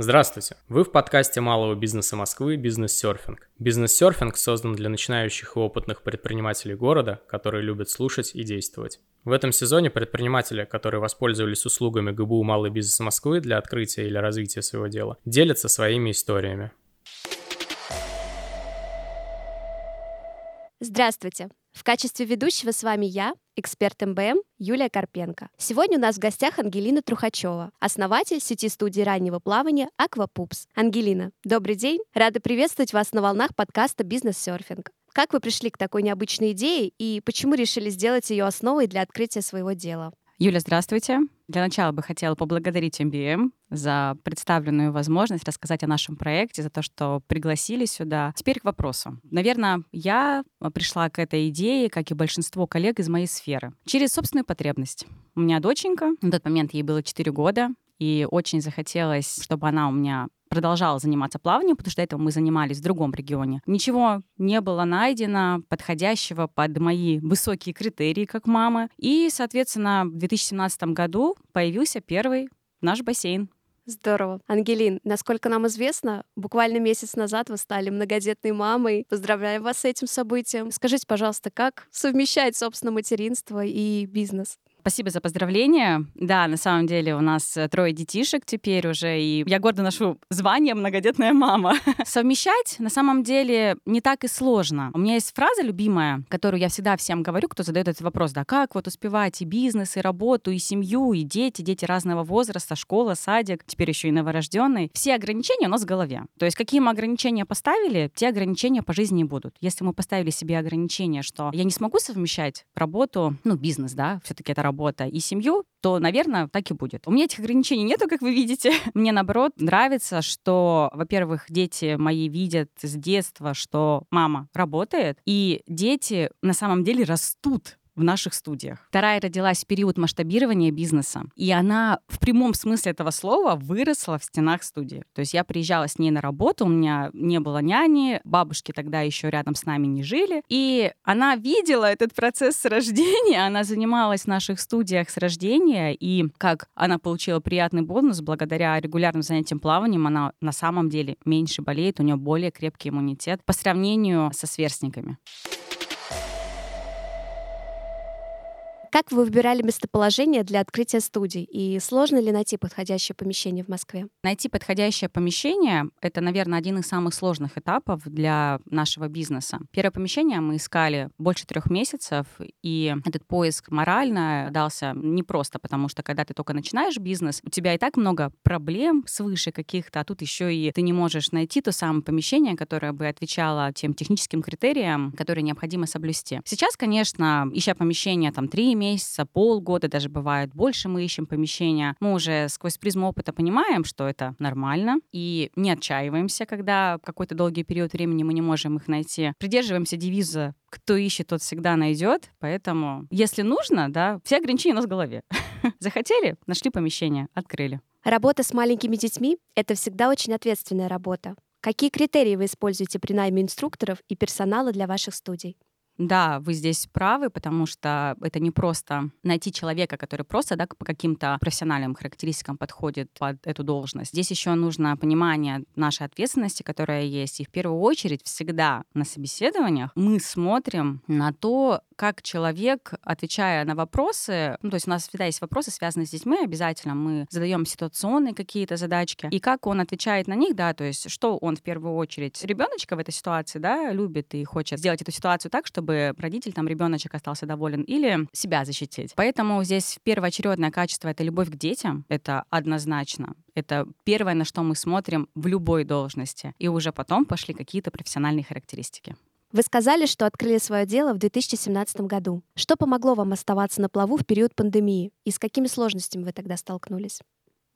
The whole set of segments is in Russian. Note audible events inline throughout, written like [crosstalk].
Здравствуйте! Вы в подкасте малого бизнеса Москвы «Бизнес-серфинг». Бизнес-серфинг создан для начинающих и опытных предпринимателей города, которые любят слушать и действовать. В этом сезоне предприниматели, которые воспользовались услугами ГБУ «Малый бизнес Москвы» для открытия или развития своего дела, делятся своими историями. Здравствуйте! В качестве ведущего с вами я, эксперт МБМ Юлия Карпенко. Сегодня у нас в гостях Ангелина Трухачева, основатель сети студии раннего плавания «Аквапупс». Ангелина, добрый день! Рада приветствовать вас на волнах подкаста «Бизнес-серфинг». Как вы пришли к такой необычной идее и почему решили сделать ее основой для открытия своего дела? Юля, здравствуйте. Для начала бы хотела поблагодарить MBM за представленную возможность рассказать о нашем проекте, за то, что пригласили сюда. Теперь к вопросу. Наверное, я пришла к этой идее, как и большинство коллег из моей сферы, через собственную потребность. У меня доченька, на тот момент ей было 4 года, и очень захотелось, чтобы она у меня продолжала заниматься плаванием, потому что до этого мы занимались в другом регионе. Ничего не было найдено подходящего под мои высокие критерии, как мама. И, соответственно, в 2017 году появился первый наш бассейн. Здорово. Ангелин, насколько нам известно, буквально месяц назад вы стали многодетной мамой. Поздравляю вас с этим событием. Скажите, пожалуйста, как совмещать, собственно, материнство и бизнес? Спасибо за поздравления. Да, на самом деле у нас э, трое детишек теперь уже, и я гордо ношу звание «многодетная мама». [laughs] Совмещать на самом деле не так и сложно. У меня есть фраза любимая, которую я всегда всем говорю, кто задает этот вопрос, да, как вот успевать и бизнес, и работу, и семью, и дети, дети разного возраста, школа, садик, теперь еще и новорожденный. Все ограничения у нас в голове. То есть какие мы ограничения поставили, те ограничения по жизни будут. Если мы поставили себе ограничения, что я не смогу совмещать работу, ну, бизнес, да, все-таки это работа, и семью, то, наверное, так и будет. У меня этих ограничений нету, как вы видите. [laughs] Мне, наоборот, нравится, что, во-первых, дети мои видят с детства, что мама работает, и дети на самом деле растут в наших студиях. Вторая родилась в период масштабирования бизнеса, и она в прямом смысле этого слова выросла в стенах студии. То есть я приезжала с ней на работу, у меня не было няни, бабушки тогда еще рядом с нами не жили, и она видела этот процесс рождения, она занималась в наших студиях с рождения, и как она получила приятный бонус благодаря регулярным занятиям плаванием, она на самом деле меньше болеет, у нее более крепкий иммунитет по сравнению со сверстниками. Как вы выбирали местоположение для открытия студий? И сложно ли найти подходящее помещение в Москве? Найти подходящее помещение — это, наверное, один из самых сложных этапов для нашего бизнеса. Первое помещение мы искали больше трех месяцев, и этот поиск морально дался не просто, потому что когда ты только начинаешь бизнес, у тебя и так много проблем свыше каких-то, а тут еще и ты не можешь найти то самое помещение, которое бы отвечало тем техническим критериям, которые необходимо соблюсти. Сейчас, конечно, ища помещение там три месяца, полгода, даже бывает больше мы ищем помещения. Мы уже сквозь призму опыта понимаем, что это нормально, и не отчаиваемся, когда какой-то долгий период времени мы не можем их найти. Придерживаемся девиза кто ищет, тот всегда найдет. Поэтому, если нужно, да, все ограничения у нас в голове. [laughs] Захотели, нашли помещение, открыли. Работа с маленькими детьми — это всегда очень ответственная работа. Какие критерии вы используете при найме инструкторов и персонала для ваших студий? Да, вы здесь правы, потому что это не просто найти человека, который просто да, по каким-то профессиональным характеристикам подходит под эту должность. Здесь еще нужно понимание нашей ответственности, которая есть. И в первую очередь всегда на собеседованиях мы смотрим на то, как человек, отвечая на вопросы, ну, то есть у нас всегда есть вопросы, связанные с детьми, обязательно мы задаем ситуационные какие-то задачки, и как он отвечает на них, да, то есть что он в первую очередь ребеночка в этой ситуации, да, любит и хочет сделать эту ситуацию так, чтобы родитель, там, ребеночек остался доволен, или себя защитить. Поэтому здесь первоочередное качество — это любовь к детям, это однозначно. Это первое, на что мы смотрим в любой должности. И уже потом пошли какие-то профессиональные характеристики. Вы сказали, что открыли свое дело в 2017 году. Что помогло вам оставаться на плаву в период пандемии? И с какими сложностями вы тогда столкнулись?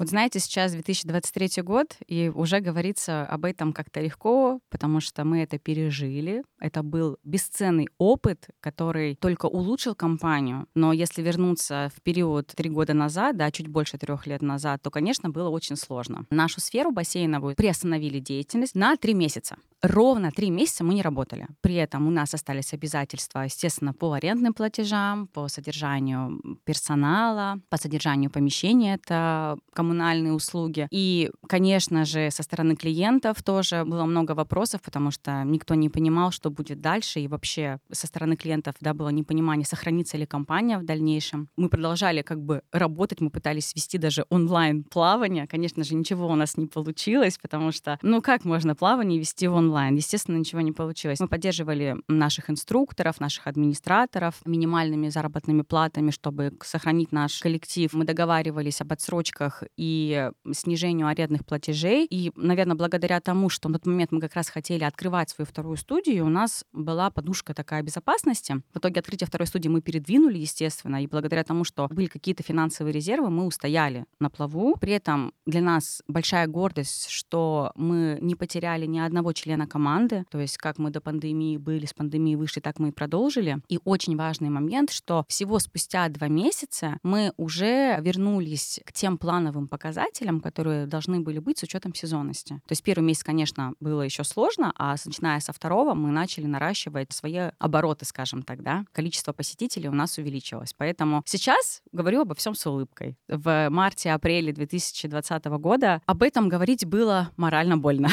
Вот знаете, сейчас 2023 год, и уже говорится об этом как-то легко, потому что мы это пережили. Это был бесценный опыт, который только улучшил компанию. Но если вернуться в период три года назад, да, чуть больше трех лет назад, то, конечно, было очень сложно. Нашу сферу бассейновую приостановили деятельность на три месяца. Ровно три месяца мы не работали. При этом у нас остались обязательства, естественно, по арендным платежам, по содержанию персонала, по содержанию помещения. Это кому коммунальные услуги. И, конечно же, со стороны клиентов тоже было много вопросов, потому что никто не понимал, что будет дальше, и вообще со стороны клиентов да, было непонимание, сохранится ли компания в дальнейшем. Мы продолжали как бы работать, мы пытались вести даже онлайн плавание. Конечно же, ничего у нас не получилось, потому что, ну как можно плавание вести в онлайн? Естественно, ничего не получилось. Мы поддерживали наших инструкторов, наших администраторов минимальными заработными платами, чтобы сохранить наш коллектив. Мы договаривались об отсрочках и снижению арендных платежей. И, наверное, благодаря тому, что в тот момент мы как раз хотели открывать свою вторую студию, у нас была подушка такая безопасности. В итоге открытия второй студии мы передвинули, естественно, и благодаря тому, что были какие-то финансовые резервы, мы устояли на плаву. При этом для нас большая гордость, что мы не потеряли ни одного члена команды, то есть как мы до пандемии были, с пандемией вышли, так мы и продолжили. И очень важный момент, что всего спустя два месяца мы уже вернулись к тем плановым показателям, которые должны были быть с учетом сезонности. То есть первый месяц, конечно, было еще сложно, а начиная со второго мы начали наращивать свои обороты, скажем так, да. Количество посетителей у нас увеличилось. Поэтому сейчас говорю обо всем с улыбкой. В марте-апреле 2020 года об этом говорить было морально больно.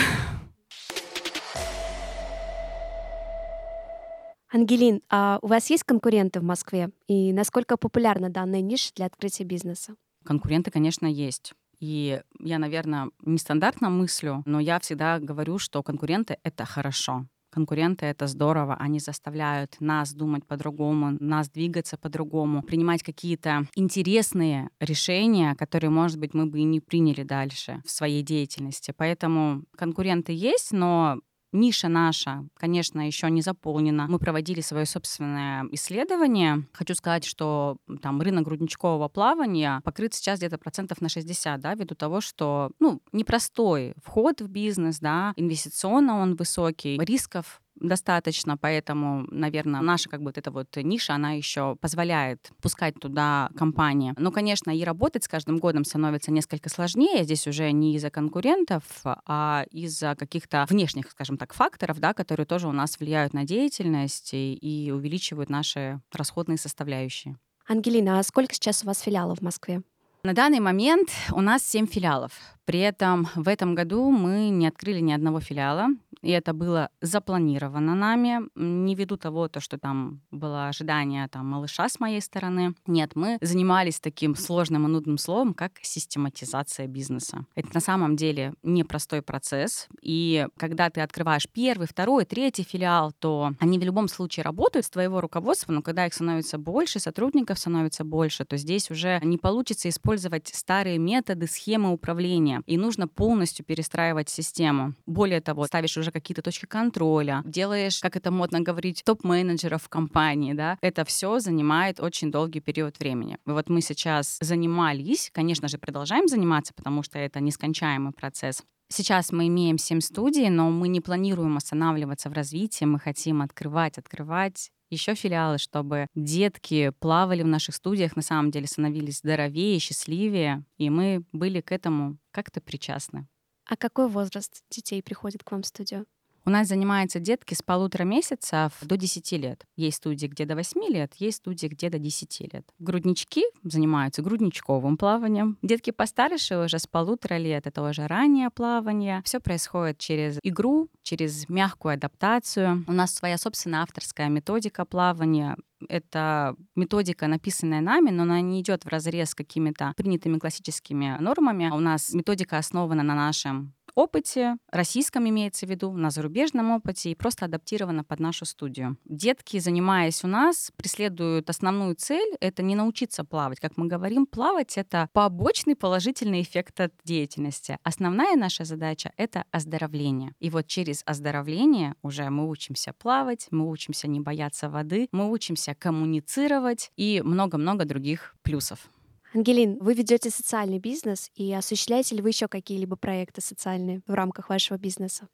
Ангелин, а у вас есть конкуренты в Москве? И насколько популярна данная ниша для открытия бизнеса? Конкуренты, конечно, есть. И я, наверное, нестандартно мыслю, но я всегда говорю, что конкуренты — это хорошо. Конкуренты — это здорово, они заставляют нас думать по-другому, нас двигаться по-другому, принимать какие-то интересные решения, которые, может быть, мы бы и не приняли дальше в своей деятельности. Поэтому конкуренты есть, но Ниша наша, конечно, еще не заполнена. Мы проводили свое собственное исследование. Хочу сказать, что там рынок грудничкового плавания покрыт сейчас где-то процентов на 60, да, ввиду того, что, ну, непростой вход в бизнес, да, инвестиционно он высокий, рисков достаточно, поэтому, наверное, наша как бы вот эта вот ниша, она еще позволяет пускать туда компании. Но, конечно, и работать с каждым годом становится несколько сложнее. Здесь уже не из-за конкурентов, а из-за каких-то внешних, скажем так, факторов, да, которые тоже у нас влияют на деятельность и, и увеличивают наши расходные составляющие. Ангелина, а сколько сейчас у вас филиалов в Москве? На данный момент у нас 7 филиалов. При этом в этом году мы не открыли ни одного филиала и это было запланировано нами, не ввиду того, то, что там было ожидание там, малыша с моей стороны. Нет, мы занимались таким сложным и нудным словом, как систематизация бизнеса. Это на самом деле непростой процесс, и когда ты открываешь первый, второй, третий филиал, то они в любом случае работают с твоего руководства, но когда их становится больше, сотрудников становится больше, то здесь уже не получится использовать старые методы, схемы управления, и нужно полностью перестраивать систему. Более того, ставишь уже какие-то точки контроля, делаешь, как это модно говорить, топ-менеджеров в компании, да, это все занимает очень долгий период времени. И вот мы сейчас занимались, конечно же, продолжаем заниматься, потому что это нескончаемый процесс. Сейчас мы имеем 7 студий, но мы не планируем останавливаться в развитии, мы хотим открывать, открывать еще филиалы, чтобы детки плавали в наших студиях, на самом деле становились здоровее, счастливее, и мы были к этому как-то причастны. А какой возраст детей приходит к вам в студию? У нас занимаются детки с полутора месяцев до 10 лет. Есть студии, где до 8 лет, есть студии, где до 10 лет. Груднички занимаются грудничковым плаванием. Детки постарше уже с полутора лет, это уже раннее плавание. Все происходит через игру, через мягкую адаптацию. У нас своя собственная авторская методика плавания это методика, написанная нами, но она не идет в разрез с какими-то принятыми классическими нормами. У нас методика основана на нашем опыте, российском имеется в виду, на зарубежном опыте и просто адаптирована под нашу студию. Детки, занимаясь у нас, преследуют основную цель — это не научиться плавать. Как мы говорим, плавать — это побочный положительный эффект от деятельности. Основная наша задача — это оздоровление. И вот через оздоровление уже мы учимся плавать, мы учимся не бояться воды, мы учимся коммуницировать и много-много других плюсов. Ангелин, вы ведете социальный бизнес и осуществляете ли вы еще какие-либо проекты социальные в рамках вашего бизнеса?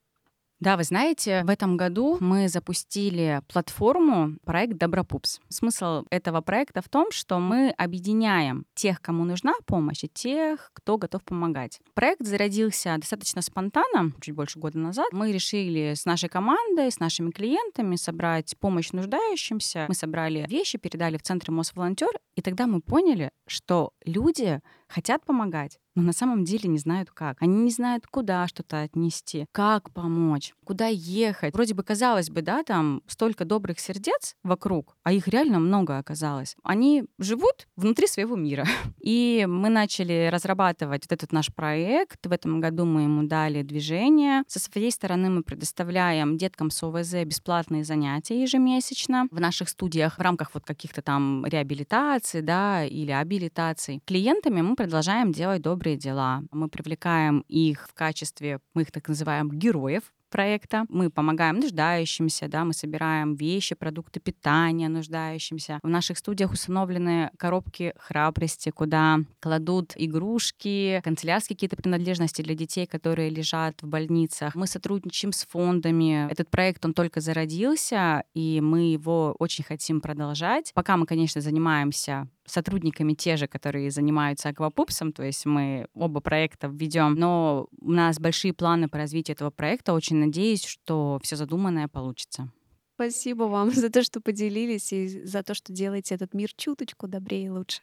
Да, вы знаете, в этом году мы запустили платформу проект Добропупс. Смысл этого проекта в том, что мы объединяем тех, кому нужна помощь, и тех, кто готов помогать. Проект зародился достаточно спонтанно, чуть больше года назад. Мы решили с нашей командой, с нашими клиентами собрать помощь нуждающимся. Мы собрали вещи, передали в центр Мосволонтер, и тогда мы поняли, что люди хотят помогать, но на самом деле не знают как. Они не знают, куда что-то отнести, как помочь, куда ехать. Вроде бы казалось бы, да, там столько добрых сердец вокруг, а их реально много оказалось. Они живут внутри своего мира. [laughs] И мы начали разрабатывать вот этот наш проект. В этом году мы ему дали движение. Со своей стороны мы предоставляем деткам с ОВЗ бесплатные занятия ежемесячно в наших студиях в рамках вот каких-то там реабилитаций, да, или абилитаций. Клиентами мы продолжаем делать добрые дела. Мы привлекаем их в качестве, мы их так называем, героев проекта. Мы помогаем нуждающимся, да, мы собираем вещи, продукты питания нуждающимся. В наших студиях установлены коробки храбрости, куда кладут игрушки, канцелярские какие-то принадлежности для детей, которые лежат в больницах. Мы сотрудничаем с фондами. Этот проект, он только зародился, и мы его очень хотим продолжать. Пока мы, конечно, занимаемся сотрудниками те же, которые занимаются аквапупсом, то есть мы оба проекта введем, но у нас большие планы по развитию этого проекта. Очень надеюсь, что все задуманное получится. Спасибо вам [laughs] за то, что поделились и за то, что делаете этот мир чуточку добрее и лучше.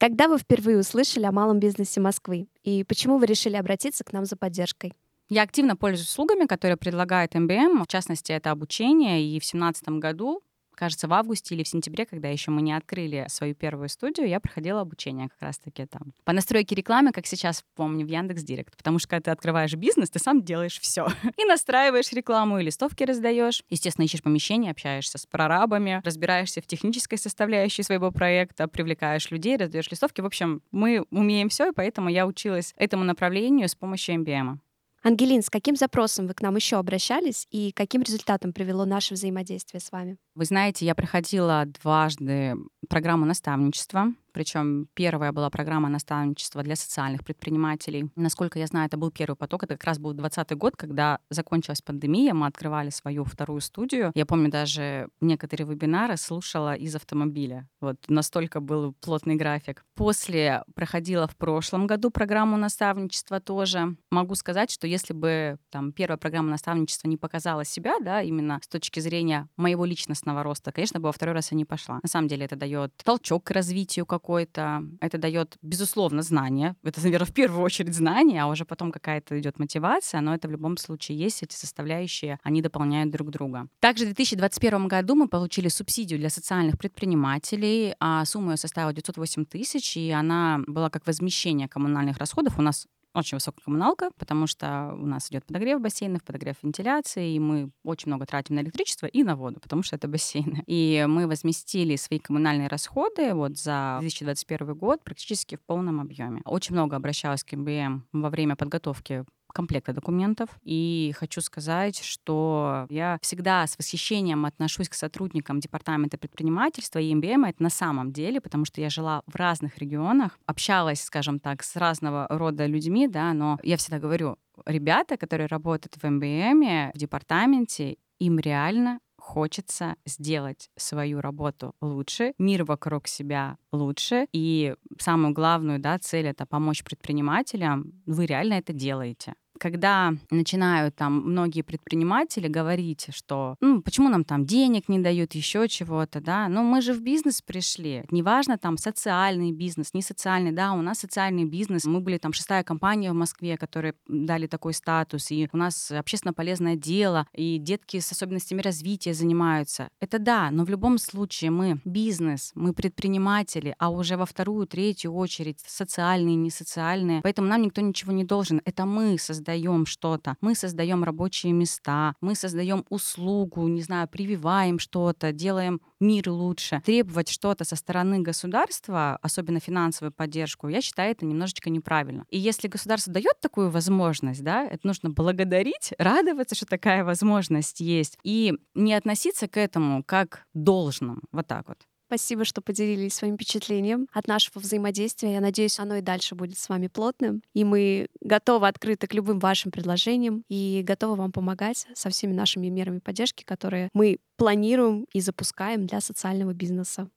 Когда вы впервые услышали о малом бизнесе Москвы и почему вы решили обратиться к нам за поддержкой? Я активно пользуюсь услугами, которые предлагает МБМ. В частности, это обучение. И в 2017 году кажется, в августе или в сентябре, когда еще мы не открыли свою первую студию, я проходила обучение как раз-таки там. По настройке рекламы, как сейчас помню, в Яндекс Директ. Потому что когда ты открываешь бизнес, ты сам делаешь все. [laughs] И настраиваешь рекламу, и листовки раздаешь. Естественно, ищешь помещение, общаешься с прорабами, разбираешься в технической составляющей своего проекта, привлекаешь людей, раздаешь листовки. В общем, мы умеем все, и поэтому я училась этому направлению с помощью MBM. Ангелин, с каким запросом вы к нам еще обращались и каким результатом привело наше взаимодействие с вами? Вы знаете, я проходила дважды программу наставничества причем первая была программа наставничества для социальных предпринимателей. Насколько я знаю, это был первый поток. Это как раз был 2020 год, когда закончилась пандемия, мы открывали свою вторую студию. Я помню, даже некоторые вебинары слушала из автомобиля. Вот настолько был плотный график. После проходила в прошлом году программу наставничества тоже. Могу сказать, что если бы там первая программа наставничества не показала себя, да, именно с точки зрения моего личностного роста, конечно, бы во второй раз я не пошла. На самом деле это дает толчок к развитию как какой-то. Это дает, безусловно, знание. Это, [laughs] наверное, в первую очередь знание, а уже потом какая-то идет мотивация, но это в любом случае есть, эти составляющие, они дополняют друг друга. Также в 2021 году мы получили субсидию для социальных предпринимателей, а сумма ее составила 908 тысяч, и она была как возмещение коммунальных расходов. У нас очень высокая коммуналка, потому что у нас идет подогрев бассейнов, подогрев вентиляции, и мы очень много тратим на электричество и на воду, потому что это бассейны. И мы возместили свои коммунальные расходы вот за 2021 год практически в полном объеме. Очень много обращалась к МБМ во время подготовки комплекта документов. И хочу сказать, что я всегда с восхищением отношусь к сотрудникам Департамента предпринимательства и МБМ. Это на самом деле, потому что я жила в разных регионах, общалась, скажем так, с разного рода людьми, да, но я всегда говорю, ребята, которые работают в МБМ, в департаменте, им реально хочется сделать свою работу лучше, мир вокруг себя лучше. И самую главную да, цель — это помочь предпринимателям. Вы реально это делаете когда начинают там многие предприниматели говорить, что ну, почему нам там денег не дают, еще чего-то, да, но мы же в бизнес пришли, неважно там социальный бизнес, не социальный, да, у нас социальный бизнес, мы были там шестая компания в Москве, которые дали такой статус, и у нас общественно полезное дело, и детки с особенностями развития занимаются. Это да, но в любом случае мы бизнес, мы предприниматели, а уже во вторую, третью очередь социальные, не социальные, поэтому нам никто ничего не должен. Это мы создаем создаем что-то, мы создаем рабочие места, мы создаем услугу, не знаю, прививаем что-то, делаем мир лучше. Требовать что-то со стороны государства, особенно финансовую поддержку, я считаю это немножечко неправильно. И если государство дает такую возможность, да, это нужно благодарить, радоваться, что такая возможность есть, и не относиться к этому как должным. Вот так вот. Спасибо, что поделились своим впечатлением от нашего взаимодействия. Я надеюсь, оно и дальше будет с вами плотным. И мы готовы открыты к любым вашим предложениям и готовы вам помогать со всеми нашими мерами поддержки, которые мы планируем и запускаем для социального бизнеса.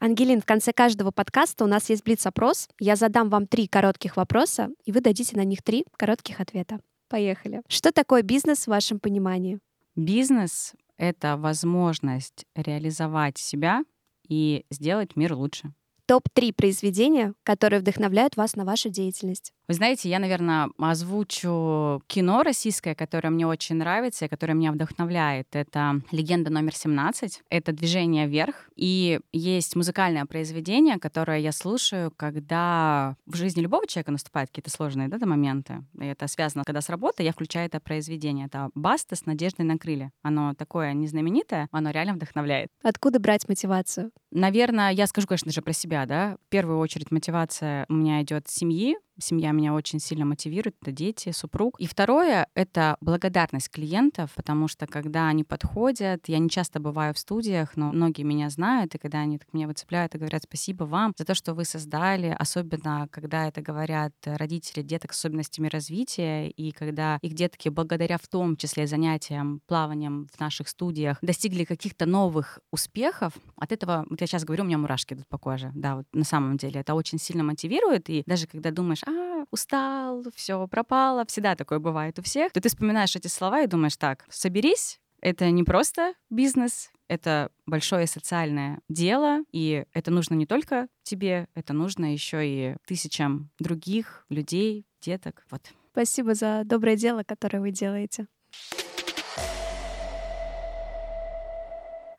Ангелин, в конце каждого подкаста у нас есть блиц-опрос. Я задам вам три коротких вопроса, и вы дадите на них три коротких ответа. Поехали. Что такое бизнес в вашем понимании? Бизнес это возможность реализовать себя и сделать мир лучше. Топ-3 произведения, которые вдохновляют вас на вашу деятельность. Вы знаете, я, наверное, озвучу кино российское, которое мне очень нравится и которое меня вдохновляет. Это «Легенда номер 17». Это «Движение вверх». И есть музыкальное произведение, которое я слушаю, когда в жизни любого человека наступают какие-то сложные да, моменты. И это связано, когда с работы, я включаю это произведение. Это «Баста с надеждой на крылья». Оно такое незнаменитое, оно реально вдохновляет. Откуда брать мотивацию? Наверное, я скажу, конечно же, про себя, да. В первую очередь мотивация у меня идет с семьи, Семья меня очень сильно мотивирует, это дети, супруг. И второе — это благодарность клиентов, потому что когда они подходят, я не часто бываю в студиях, но многие меня знают, и когда они так меня выцепляют и говорят спасибо вам за то, что вы создали, особенно когда это говорят родители деток с особенностями развития, и когда их детки благодаря в том числе занятиям плаванием в наших студиях достигли каких-то новых успехов, от этого, вот я сейчас говорю, у меня мурашки идут по коже, да, вот на самом деле это очень сильно мотивирует, и даже когда думаешь, а, устал, все пропало, всегда такое бывает у всех, то ты вспоминаешь эти слова и думаешь, так, соберись, это не просто бизнес, это большое социальное дело, и это нужно не только тебе, это нужно еще и тысячам других людей, деток. Вот. Спасибо за доброе дело, которое вы делаете.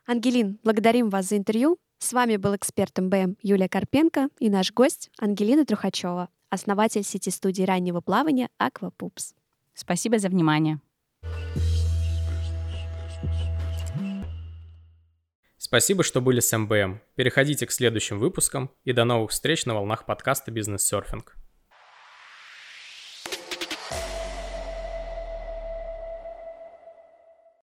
Ангелин, благодарим вас за интервью. С вами был эксперт МБМ Юлия Карпенко и наш гость Ангелина Трухачева основатель сети студии раннего плавания «Аквапупс». Спасибо за внимание. Спасибо, что были с МБМ. Переходите к следующим выпускам и до новых встреч на волнах подкаста «Бизнес-серфинг».